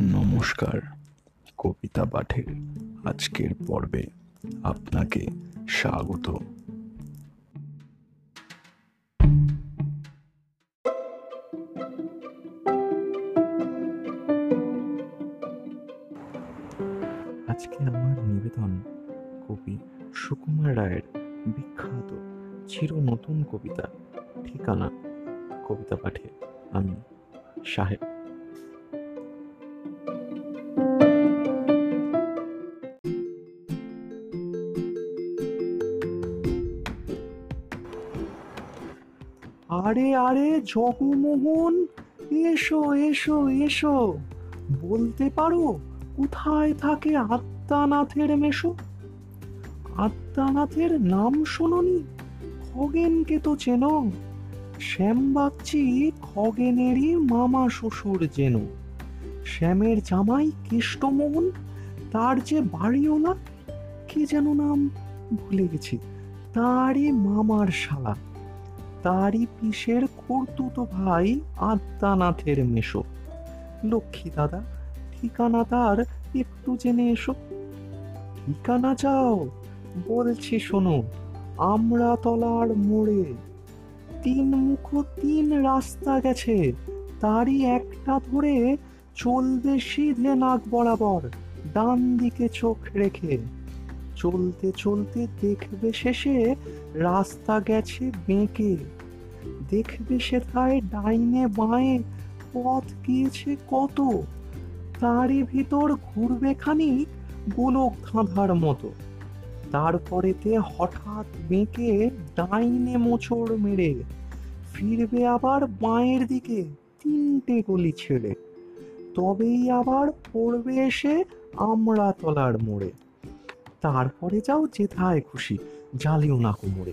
নমস্কার, কবিতা পাঠের আজকের পর্বে আপনাকে স্বাগত। আজকে আমার নিবেদন কবি সুকুমার রায়ের বিখ্যাত চির নতুন কবিতা ঠিকানা কবিতা পাঠে আমি সাহেব আরে আরে, জগমোহন, এসো এসো এসো। বলতে পারো, কোথায় থাকে আত্মানাথের মেশো? আত্মানাথের নাম শোনি খগেনকে তো চেনো? শ্যাম বাগচি খগেনেরই মামা শ্বশুর যেন। শ্যামের জামাই কেষ্টমোহন তার যে বাড়িওলা কি যেন নাম ভুলে গেছি। তারই মামার শালা। তারই পিসের খুড়তুতো ভাই আদ্যানাথের মেশো। লক্ষ্মী দাদা, ঠিকানা তার একটু জেনে এসো। ঠিকানা চাও? বলছি শোনো আমরা তলার মোড়ে। তিন মুখ তিন রাস্তা গেছে, তারই একটা ধরে চলবে সিধে নাক বরাবর, ডান দিকে চোখ রেখে। চলতে চলতে দেখবে শেষে রাস্তা গেছে বেঁকে। দেখবে সেথায় ডাইনে বাঁয়ে পথ গিয়েছে কত। তারই ভিতর ঘুরবে খানিক গোলক ধাঁধার মতো। তারপরেতে হঠাৎ বেঁকে ডাইনে মোচড় মেরে ফিরবে আবার বাঁয়ের দিকে তিনটে গলি ছেড়ে। তবেই আবার পড়বে এসে আমরা তলার মোড়ে। তারপরে যাও যেথায় খুশি, জ্বালিও না কোমরে।